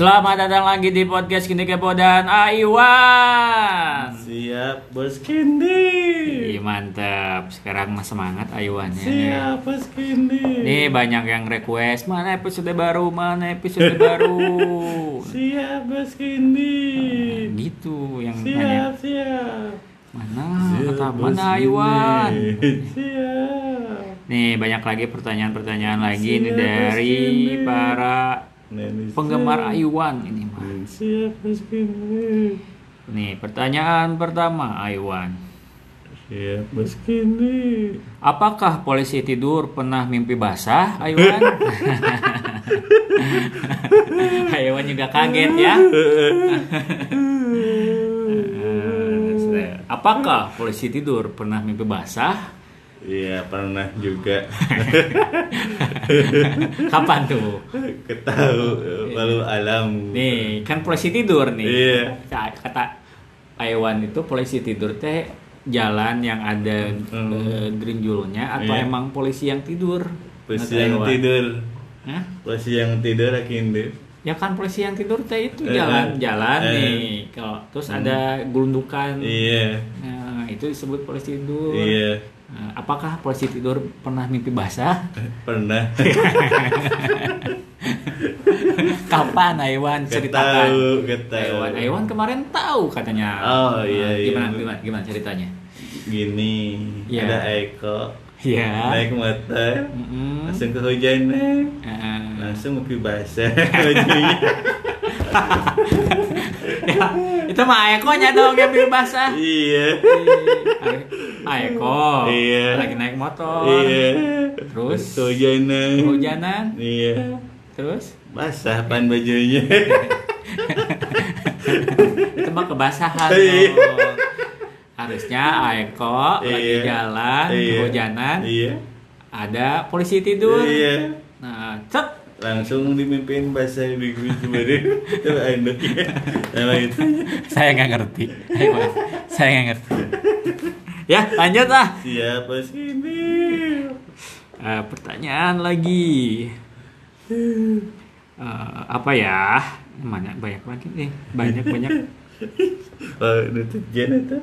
Selamat datang lagi di podcast Kini Kepo dan Aiwan. Siap bos Kindi. Ih, mantap. Sekarang mas semangat Aiwannya. Siap bos Kindi. Nih banyak yang request mana episode baru, mana episode baru. Siap bos Kindi. gitu yang Siap nanya. siap. Mana Siap, kata mana Aiwan? Siap. Nih banyak lagi pertanyaan-pertanyaan lagi nih Siap, Bos dari para penggemar. Aiwan ini mah. Nih pertanyaan pertama Aiwan. Siap bos Kindi. Apakah polisi tidur pernah mimpi basah, Aiwan? Aiwan juga kaget ya. Eh, Apakah polisi tidur pernah mimpi basah? Iya pernah juga. Kapan tuh? Ketahu lalu alam. Nih, kan polisi tidur nih. Iya. Kata Aiwan itu polisi tidur teh jalan yang ada Hmm. eh, gerinjulnya atau Iya. emang polisi yang tidur? Polisi yang tidur. Hah? Polisi yang tidur Kindi. Ya kan polisi yang tidur teh itu Eh, jalan-jalan eh. nih. Kalau terus ada gelundukan. Iya. Nah, itu disebut polisi tidur. Iya. Nah, apakah polisi tidur pernah mimpi basah? Pernah. Kapan Aiwan ceritakan? Aiwan, Aiwan kemarin tahu katanya. Oh, iya, Nah, iya. Gimana, gimana, gimana ceritanya? Gini, Iya. ada Eko Iya. naik motor, Mm-mm. langsung kehujanan, Eh, langsung ngopi basah ya, itu mah Aekonya dong yang mimpi basah. iya. Aeko Iya. lagi naik motor. Iya. Terus? kehujanan. Kehujanan. Iya. Terus Basah pan bajunya. itu mah kebasahan Iya. dong. Harusnya Aeko lagi Iya. jalan Iya. kehujanan, Iya. ada polisi tidur. Iya. Nah, cep Langsung dimimpin kemarin. Itu anaknya. Nama itu. saya nggak ngerti. Ayo, saya nggak ngerti. Ya, lanjut lah. Siapa sini? Eh, pertanyaan lagi. Eh, apa ya? Mana banyak lagi nih. Banyak banyak. Oh, itu Jen itu.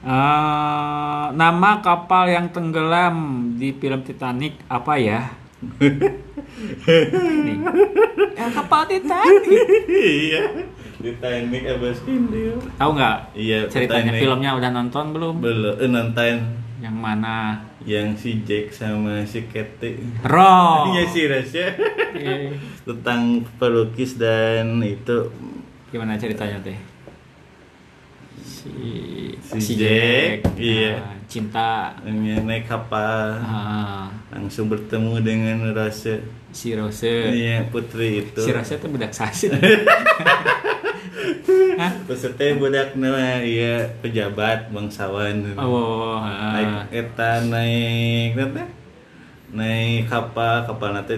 Eh, nama kapal yang tenggelam di film Titanic apa ya? Nih. Ya, kapal Titanic. Iya. Titanic abas Kindi. Tahu nggak? Iya, Ceritanya Titanic. filmnya udah nonton belum? Belum eh, nonton Yang mana? yang si Jack sama si Kate. Ro. Iya sih Rasya. Eh, Tentang pelukis dan itu Gimana ceritanya teh? Si Si Jack, iya. Nah, cinta naik kapal ah, langsung bertemu dengan Rose. si Rose. Iya, putri itu. Si Rose itu budak sasi. Peserta budak nama iya pejabat bangsawan. oh, ah. naik eta naik nanti naik kapal kapal nanti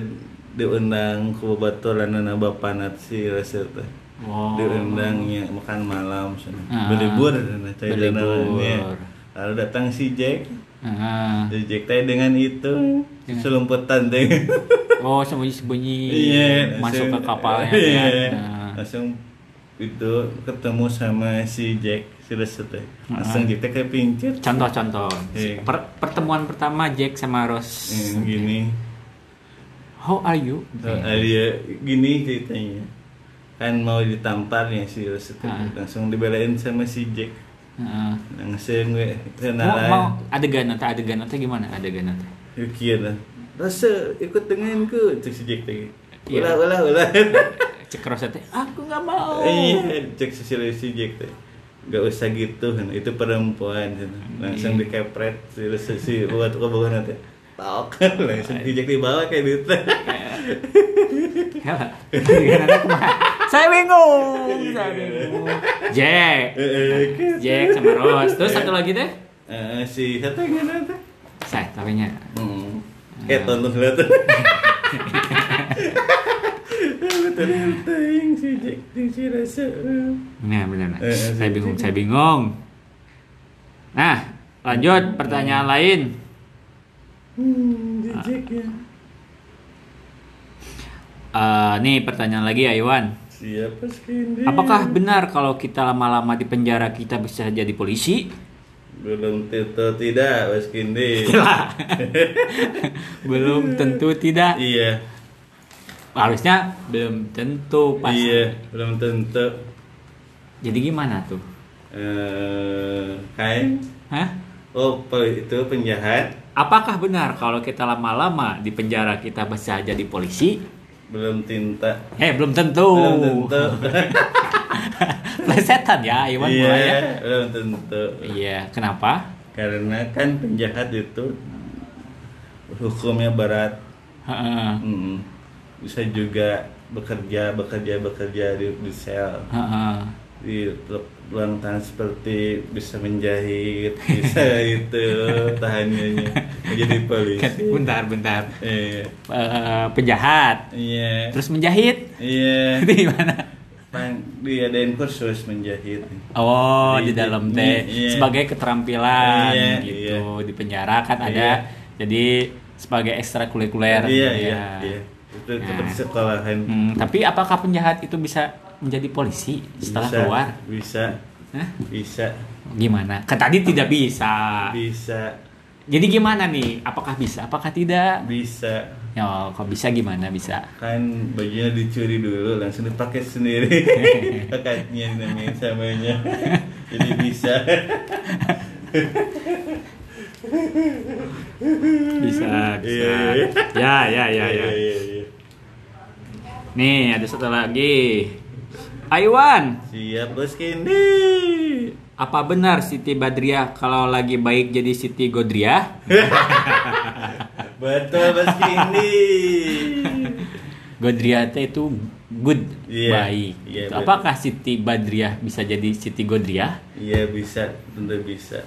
diundang ke babaturan na bapak nanti si Rasa teh Oh. diundangnya makan malam Ah. berlibur Berlibur. lalu datang si Jack Ah. si Jack teh dengan itu selumputan teh Oh, sembunyi-sembunyi iya masuk ke langsung- kapalnya iya ya. Nah. langsung itu ketemu sama si Jack si Rasa teh Ah. langsung teh kayak pincir Contoh-contoh. Iya. Per- pertemuan pertama Jack sama Rose. Eh, gini How are you? Oh, ah, dia gini ceritanya kan mau ditampar ya si Rose itu Ah. langsung dibelain sama si Jack Heeh. langsung gue Mau, mau adegan nanti adegan nanti gimana adegan nanti? Yukian lah Rose ikut denganku cek si Jack tadi Iya. ulah ulah ulah Cek Rose teh, aku nggak mau. iya cek si si si Jack teh Gak usah gitu, itu perempuan Langsung Iya. dikepret si si buat kebohongan nanti Tok, langsung si Jack dibawa kayak gitu Ya? Saya bingung, saya bingung. Jack, Eh, eh, Jack sama Rose. Terus satu lagi deh? eh, si satu yang mana tuh? Saya tapi nya. Hmm. Kayak tonton lihat. Rasa. Nah, benar. Eh, eh, Saya bingung, saya bingung. Nah, lanjut pertanyaan lain. Hmm, ya. Eh, nih pertanyaan lagi ya Iwan. Siapa Skindi? Apakah benar kalau kita lama-lama di penjara kita bisa jadi polisi? Belum tentu tidak, Mas Kindi. Belum tentu tidak. iya, Harusnya belum tentu pas. iya, belum tentu. Jadi gimana tuh? Eh, kain? Hah? Oh, itu penjahat? Apakah benar kalau kita lama-lama di penjara kita bisa jadi polisi? Belum tinta. Eh, belum tentu. Belum tentu. Plesetan ya, Iwan iya, mulai ya. belum tentu. Iya, kenapa? Karena kan penjahat itu hukumnya berat. Heeh. Mm. Bisa juga bekerja, bekerja, bekerja di, di sel. Di ruang tahan seperti bisa menjahit, bisa itu tahanannya menjadi polisi. Bentar, bentar. Iya, Eh, penjahat, iya, terus menjahit. iya. Itu gimana? Pan diadain kursus menjahit. Oh, Di- di dalam di- teh iya. sebagai keterampilan Iya, gitu. Di penjara kan Iya. ada jadi sebagai ekstrakurikuler. Iya, ya. iya, iya. Itu Nah. sekolahan. Hmm, tapi apakah penjahat itu bisa menjadi polisi setelah Bisa, keluar? Bisa, Hah? bisa, Gimana? Kan tadi tidak bisa. bisa, Jadi gimana nih? Apakah bisa? Apakah tidak? bisa. Ya, kok bisa gimana bisa? Kan bajunya dicuri dulu, langsung dipakai sendiri. Kakaknya namanya samanya. Jadi bisa. Bisa, bisa. Iya. Ya, ya, ya, ya. Iya, iya. Nih, ada satu lagi. Aiwan, Siap bos Kendi. apa benar Siti Badriah kalau lagi baik jadi Siti Godriah? Betul bos Kendi. Godriah teh itu good, Iya, baik. iya, Gitu. Apakah Siti Badriah bisa jadi Siti Godriah? Iya bisa, tentu bisa.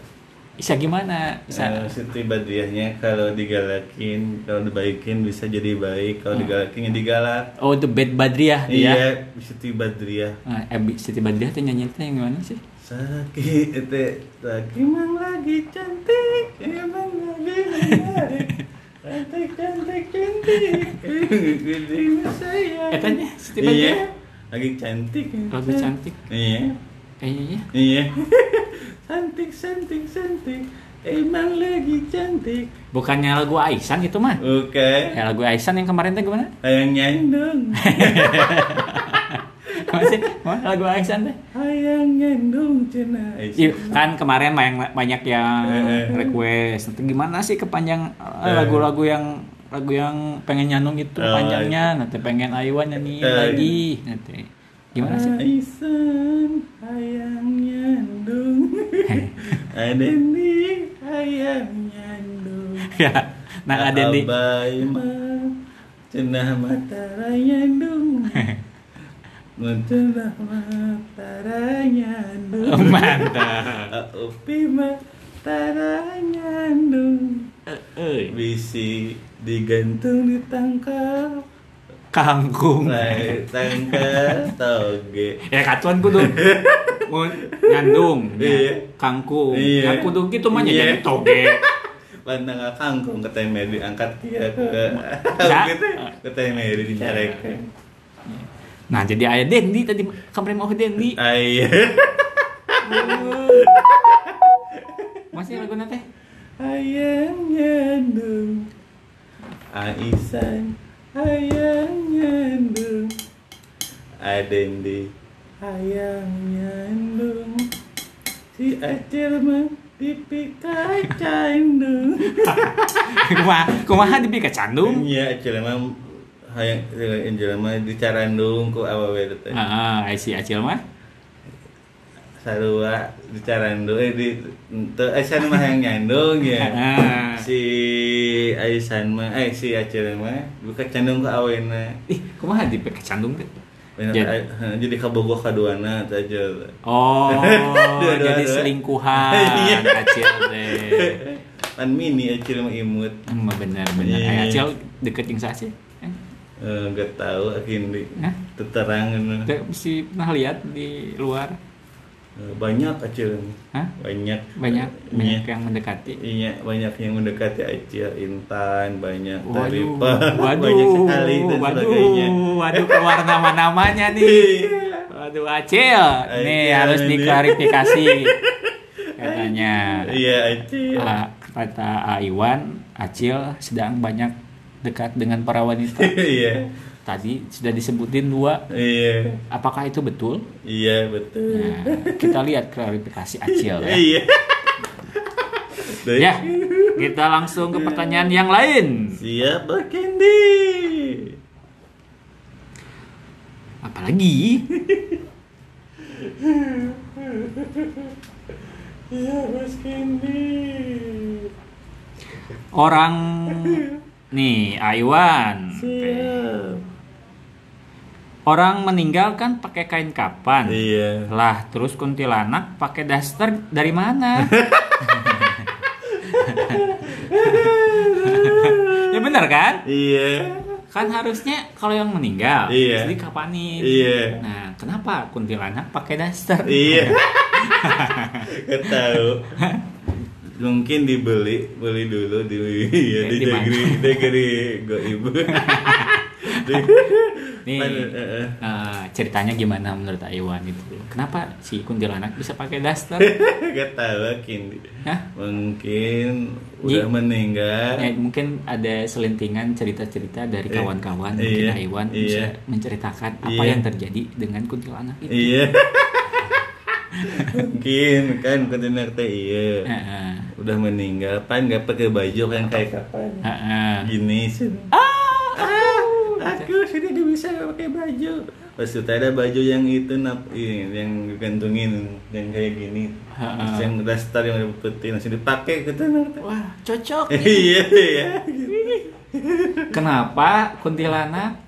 Bisa gimana? Bisa. Eh, Siti Badriahnya kalau digalakin, kalau dibaikin bisa jadi baik, kalau digalakin ya digalak. Oh, itu bad Badriah dia. Iya, Siti Badriah. Nah, eh, Siti Badriah tuh nyanyi teh yang gimana sih? Sakit itu lagi emang lagi cantik, emang lagi menarik. Cantik, cantik, cantik. Gede saya. Etanya Siti Iya, Badriah. lagi cantik. Lagi cantik. Iya, Kayaknya. iya. Cantik, cantik, cantik. Emang lagi cantik. Bukannya lagu Aisan itu mah? Oke. Ya lagu Aisan yang kemarin teh gimana? Hayang nyandung. Masih Mana lagu Aisan teh? Hayang nyandung cenah. Iya, kan kemarin banyak banyak yang Eh, eh. request. Nanti gimana sih kepanjang eh, Eh. lagu-lagu yang lagu yang pengen nyandung itu Oh, panjangnya nanti pengen Aiwan nyanyi Eh. lagi nanti gimana sih Aisan hayang nyandung. Adeni hayang nyandung. ya nah ada di Abai mah cenah mata nyandung. Cenah mata nyandung. mantap Upi mah tara nyandung. eh Bisi digantung di tangkal. Kangkung tangkal toge. ya katuan kudu mau nyandung Iya. kangkung Iya. ya kudu gitu mah Iya. jadi toge Pandang kangkung ke teh meri diangkat kia ke Ya. gitu ke teh meri dicarekan. nah jadi ayah Dendi tadi kemarin mau Dendi Ay. masih lagu teh Hayang nyandung. Aisan hayang nyandung. Adendi hayang nyandung. Si Acil mah dipikai candung. kumaha kumaha di kecandung Iya, Acil mah hayang Acil mah dicarandung ku awewe teh. ah ah, si Acil mah Sarua dicarandung eh di teu Aisan mah hayang nyandung ya. Ah. Si Aisan mah eh si Acil mah buka candung ku awena. ih kumaha di kecandung teh Bener, Jadi- heh, jadi kabogoh kaduana teh aja. oh jadi dua. selingkuhan Iya. Acil teh Pan mini Acil mah imut. Hmm, bener bener Iya. Ay, Acil deket yang sasi Eh, gak tahu akhirnya terang Teh mesti pernah lihat di luar Eh, banyak acil Hah? banyak Banyak Iya. banyak yang mendekati. Iya, banyak yang mendekati Acil, Intan, banyak Tarifa, waduh, banyak sekali dan waduh, sebagainya. waduh keluar nama-namanya nih. Waduh Acil, nih harus ini. diklarifikasi katanya. Iya, Acil. Ah, kata A. Iwan, Acil sedang banyak dekat dengan para wanita. Iya, Tadi sudah disebutin dua. iya, Apakah itu betul? iya betul. Nah, kita lihat klarifikasi Acil ya. Iya. Ya, kita langsung ke pertanyaan yang lain. Siap, Candy. Apalagi? Iya, Mas Candy. Orang nih, Aiwan. Siap. Orang meninggal kan pakai kain kapan? Iya. Lah, terus kuntilanak pakai daster dari mana? ya benar kan? Iya. Kan harusnya kalau yang meninggal Iya. jadi kapanin. Iya. Nah, kenapa kuntilanak pakai daster? Iya. Gak tahu. Mungkin dibeli, beli dulu di ya, di negeri negeri goib. Nih, eh, ceritanya gimana menurut Aiwan itu? Kenapa si kuntilanak bisa pakai daster? Gak tahu Kindi. Hah? Mungkin Ji- udah meninggal. Ya, mungkin ada selentingan cerita-cerita dari kawan-kawan iya, mungkin Aiwan iya. bisa menceritakan apa Iya. yang terjadi dengan kuntilanak itu. Iya. Mungkin kan kontainer teh iya. Udah meninggal pan nggak pakai baju kan kayak kapan. Gini sih. Aku sudah gak bisa pakai baju. Pas itu ada baju yang itu nap, ini, yang gantungin yang kayak gini. Terus yang daster yang putih langsung dipakai gitu. Wah, cocok. Iya iya. Kenapa kuntilanak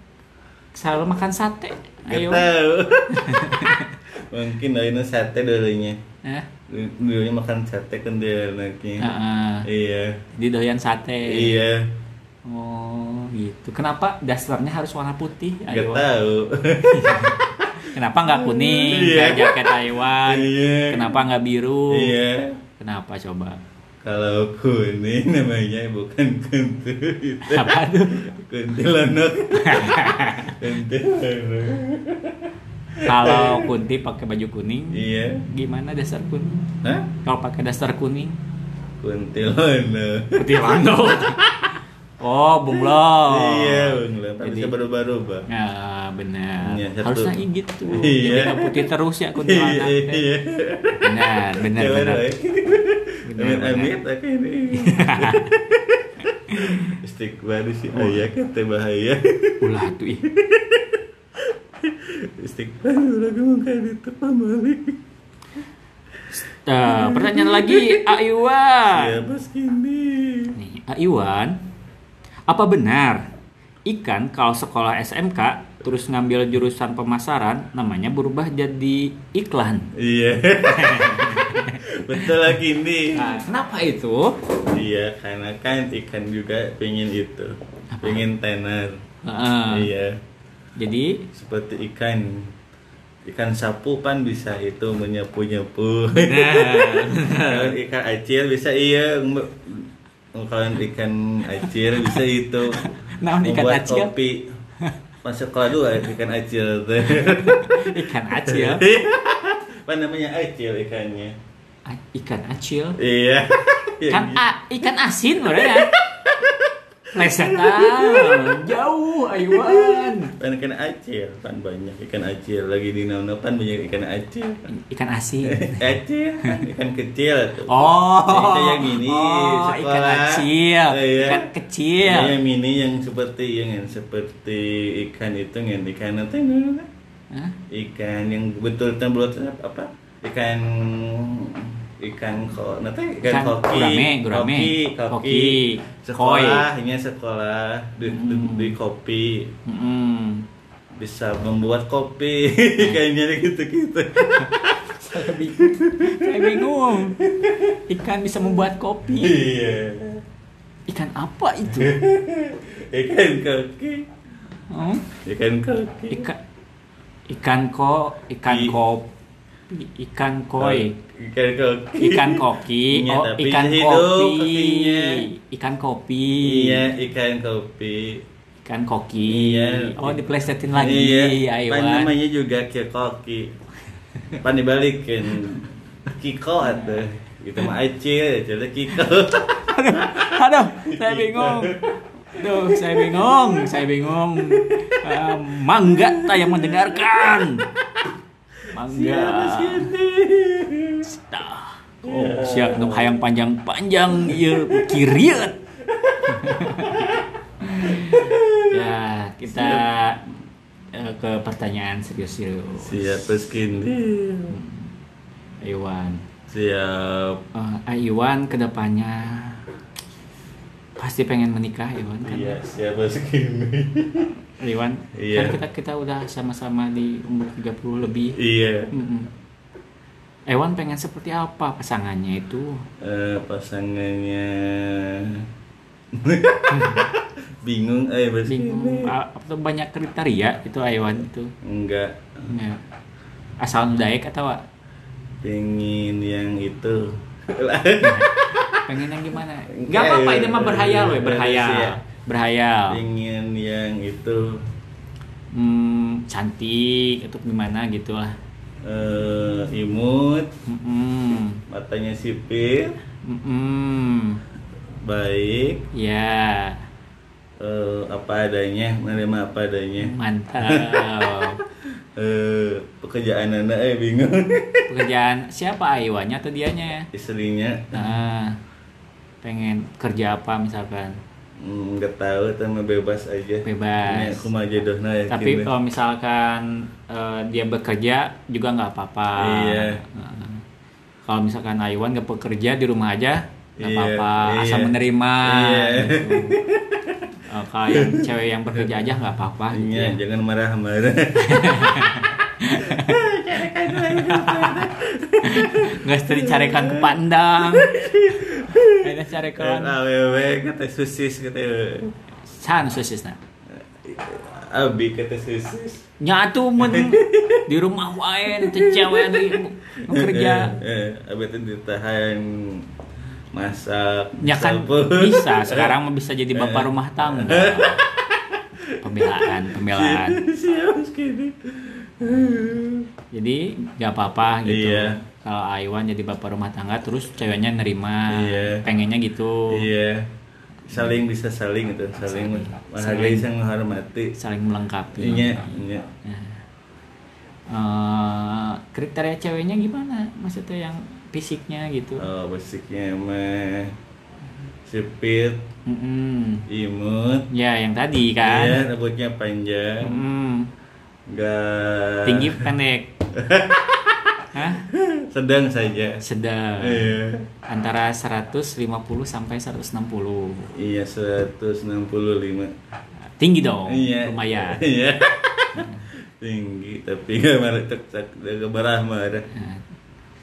selalu makan sate? Ayo. tahu. Mungkin dulunya sate dulunya. Eh, Dulunya makan sate kan dia anaknya. heeh. Iya. Di doyan sate. Iya. Oh, gitu. Kenapa dasternya harus warna putih? Gak Ayo. tahu. Kenapa nggak kuning Iya. kayak jaket Taiwan? Iya. Kenapa nggak biru? Iya. Kenapa coba? Kalau kuning namanya bukan kuntu itu. Apa tuh? Kuntilanak. Kuntilanak. Kalau Kunti pakai baju kuning, Iya. gimana dasar kuning? Hah? Kalau pakai dasar kuning, Kuntilanak. kuntilanak. Oh, bunglon. Iya, bunglon. Tapi Jadi- bisa berubah-ubah. Ya, benar. Iya, satu. Harusnya gitu. Iya. Jadi putih terus ya kuntilanak. Iya, iya. Benar, benar, benar. woy. Benar, Amit benar. amit aku ini. Istighfar si ayah kata bahaya. Ulah tuh ih. Istighfar lagu muka itu pamalik. Eh, pertanyaan lagi, Aiwan. Siapa skini? Nih, Aiwan, apa benar ikan kalau sekolah SMK terus ngambil jurusan pemasaran namanya berubah jadi iklan? Iya. Betul lagi nih. Nah, kenapa itu? Iya, karena kan ikan juga pengen itu. Pengen tenar. Heeh. Iya. Jadi Seperti ikan ikan sapu kan bisa itu menyapu-nyapu. nah, Kalau ikan acil bisa iya kalau ikan acil bisa itu ikan membuat acil? kopi. Pas sekolah dulu ikan acil tuh. Ikan acil, apa namanya acil ikannya? A- ikan acil, iya. Kan a, ikan asin ya? Lesetan, jauh Aiwan. pan ikan acil pan banyak ikan acil lagi di nana pan banyak ikan acil Ikan asin. acil kan ikan kecil tuh Oh, Itu yang mini oh, ikan sekolah. kecil, Iya. ikan kecil. Iya, yang mini yang seperti yang yang seperti ikan itu yang ikan Hah? ikan yang betul betul bulat apa ikan ikan kok nanti ikan, Ikan koki gurame, gurame. koki Koki. koki sekolahnya sekolah di, di, Hmm. di kopi Mm-mm. bisa membuat kopi kayaknya gitu gitu Saya bingung. Saya bingung. Ikan bisa membuat kopi. iya Ikan apa itu? ikan koki Hmm? ikan koki Ikan ikan ko ikan I- kop ikan koi ikan koki ikan koki Iya, oh ikan kopi. kokinya. ikan kopi. Iya ikan kopi. Ikan koki. Iya. oh diplesetin lagi iya. Aiwan. Pan namanya juga kikoki pan dibalikin. Kiko atau gitu mah acil jadi kiko. Aduh saya bingung. Aduh, saya bingung, saya bingung. Eh, mangga tak yang mendengarkan. Mangga. Tah. Oh, siap nu hayang panjang-panjang ieu kiriet. ya, kita eh, ke pertanyaan serius-serius. siap peskindi Iwan. siap Eh, Iwan ke depannya pasti pengen menikah Iwan kan? iya siap peskindi Iwan, Iya. kan kita kita udah sama-sama di umur 30 lebih. iya Mm-mm. Ewan pengen seperti apa pasangannya itu? Eh, pasangannya bingung eh bahasa Bingung atau banyak kriteria itu Ewan itu. enggak Ya. Asal daek atau apa? pengen yang itu pengen yang gimana? Gak apa-apa ini mah berhayal we, berhayal. Berhayal. pengen yang itu Hmm, cantik atau gimana gitu lah. eh, imut Mm-mm. matanya sipil Mm-mm. baik Ya, eh, apa adanya menerima apa adanya mantap. eh, pekerjaan anda eh bingung Pekerjaan siapa Iwannya atau dianya? istrinya Nah, pengen kerja apa misalkan? Hmm, nggak tahu sama bebas aja Bebas. ini aku mah jodohnya ya Tapi kalau misalkan eh, dia bekerja juga nggak apa-apa. Iya. Nah, kalau misalkan Iwan nggak bekerja di rumah aja nggak Iya, apa-apa, iya. asal menerima. Iya. gitu. Eh, kalau yang cewek yang bekerja aja nggak apa-apa. Gitu Iya, ya. jangan marah-marah. Nggak usah dicarekan ke pandang. Ada carekan. Awewe kata susis kata San sosisna. Abi kata susis. Nyatu men di rumah wae cewek ibu nu kerja. Eh, eh, abi teh ditahan masak. Ya kan bisa sekarang mah bisa jadi bapak rumah tangga. Pembelaan, pembelaan. Segini. Jadi nggak apa-apa gitu. Iya. Kalau Aiwan jadi bapak rumah tangga terus ceweknya nerima, Iya. pengennya gitu, Iya. Saling bisa saling gitu, saling menghargai sang menghormati. saling melengkapi. Iya, iya. Eh, kriteria ceweknya gimana? Maksudnya yang fisiknya gitu. Oh, basicnya mah sipit, Mm-mm. imut, Ya yang tadi kan. Iya, rambutnya panjang, Mm. enggak Tinggi pendek. Hah? Sedang saja. Sedang. Iya. Antara 150 sampai 160. Iya, 165. Tinggi dong, Iya. lumayan. Iya. Tinggi tapi enggak marah cek cek enggak marah marah. Nah,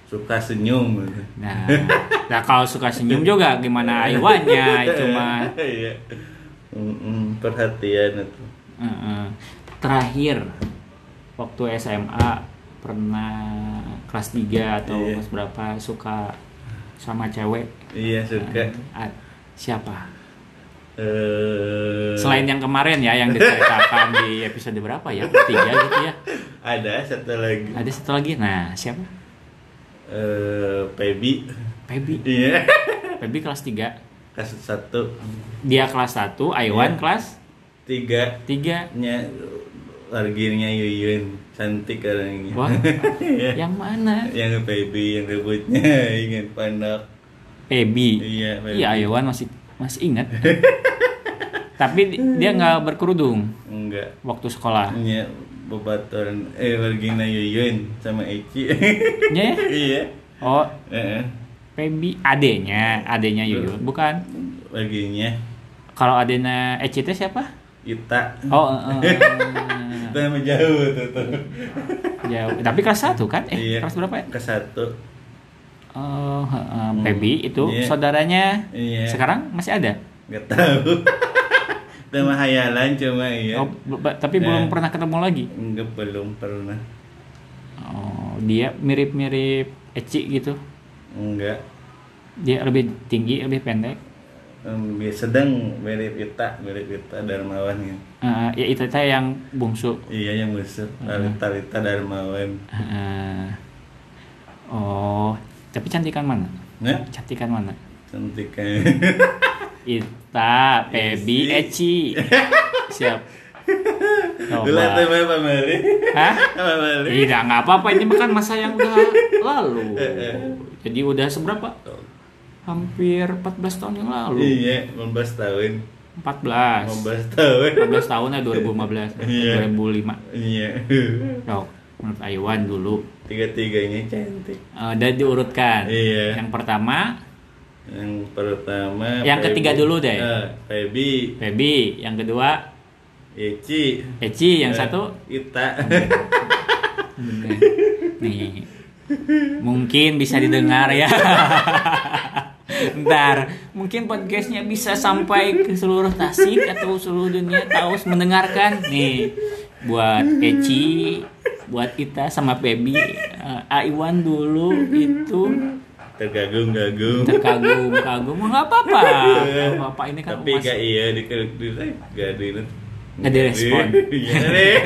Suka senyum. Nah, nah kalau suka senyum juga gimana Iwannya itu mah. Iya. Mm-mm, perhatian itu. Heeh. Terakhir waktu SMA pernah kelas 3 atau Iya. kelas berapa suka sama cewek Iya, suka. Ah, siapa? Eh Selain yang kemarin ya yang diceritakan di episode berapa ya? Tiga gitu ya. ada satu lagi. Ada satu lagi. Nah, siapa? Eh Pebi. Pebi. Iya. Pebi kelas 3. Kasus satu, Dia kelas 1, Aiwan Iya. kelas tiga 3. nya larginya Yuyun cantik orangnya. Wah. Iya. Yang mana? yang Pebi yang rambutnya ingin pandang. Pebi. Iya, Pebi. Iya, Aiwan masih masih ingat. Tapi di- dia nggak berkerudung Enggak. waktu sekolah. Nya bebaturan eh larginya Yuyun sama Eci. Ya? iya. Oh, Heeh. Pebi adenya, adenya Yuyun. Bukan. Larginya Kalau adenya Eci teh siapa? Ita. Oh, Itu emang jauh tuh. tuh. jauh. Tapi kelas 1 kan? Eh, Iya. kelas berapa ya? Ke satu. Oh, heeh, Pebi itu Iya. saudaranya. Iya. Sekarang masih ada? Nggak tahu. Itu mah hayalan cuma iya. Oh, tapi belum pernah ketemu lagi. Enggak belum pernah. Oh, dia mirip-mirip Eci gitu enggak dia lebih tinggi lebih pendek Sedang mirip Ita mirip Ita Darmawan ya. Eh, ya itu teh yang bungsu. Iya yang besar Talita Talita Darmawan. Eh, oh tapi cantikan mana? Nah cantikan mana? Cantik kan Ita, Pebi, Eci. Siap. Coba. mah pamali Hah? pamali Tidak, nggak apa-apa. Ini bukan masa yang udah lalu. Jadi udah seberapa? Hampir 14 tahun yang lalu. iya 15 tahun 14. 15 tahun 14 tahun ya 2015. Iya. 2005. iya Dok, menurut Aiwan dulu. tiga-tiganya cantik Eh, dan diurutkan. Iya. Yang pertama, yang pertama Yang ketiga dulu deh. eh, Febi Pebi. Yang kedua, Eci Eci. Yang Eh, satu, Ita Nih. Nih. Mungkin bisa didengar ya. Ntar mungkin podcastnya bisa sampai ke seluruh Tasik atau seluruh dunia tahu mendengarkan. Nih buat Eci, buat kita sama Pebi, eh, Aiwan dulu itu. Tergagum-gagum terkagum-kagum. Nggak apa-apa, nggak apa-apa. Ini kan tapi gak iya di di gak di Nggak direspon. Iya deh.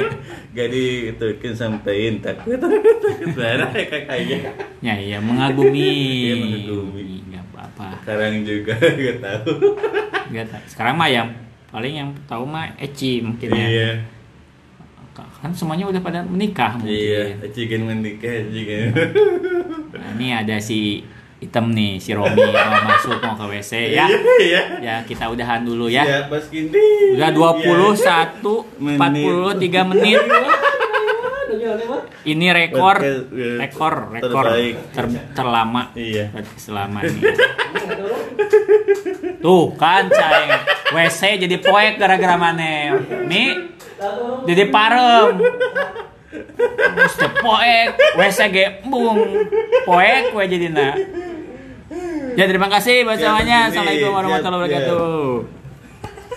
Gak ditukin sampein. Takut takut darah ya kakaknya. ya iya mengagumi, Iya, mengagumi. Apa-apa. Sekarang juga gak tahu. Nggak tahu. Sekarang mah yang paling yang tahu mah Eci mungkin ya. Iya. Kan semuanya udah pada menikah mungkin. Iya, cikin menikah cikin. Nah, ini ada si hitam nih, si Romi mau masuk mau ke WC ya. Iya. Ya, kita udahan dulu ya. Gini. Udah 21 43 menit. Ini rekor rekor rekor terbaik. ter- terlama Iya. selama ini. Tuh kan cai WC jadi poek gara-gara mana? Mi jadi parem. Terus teh poek, WC ge embung. Poek we jadina. Ya terima kasih buat Ya, semuanya. Assalamualaikum warahmatullahi Siap, siap. wabarakatuh.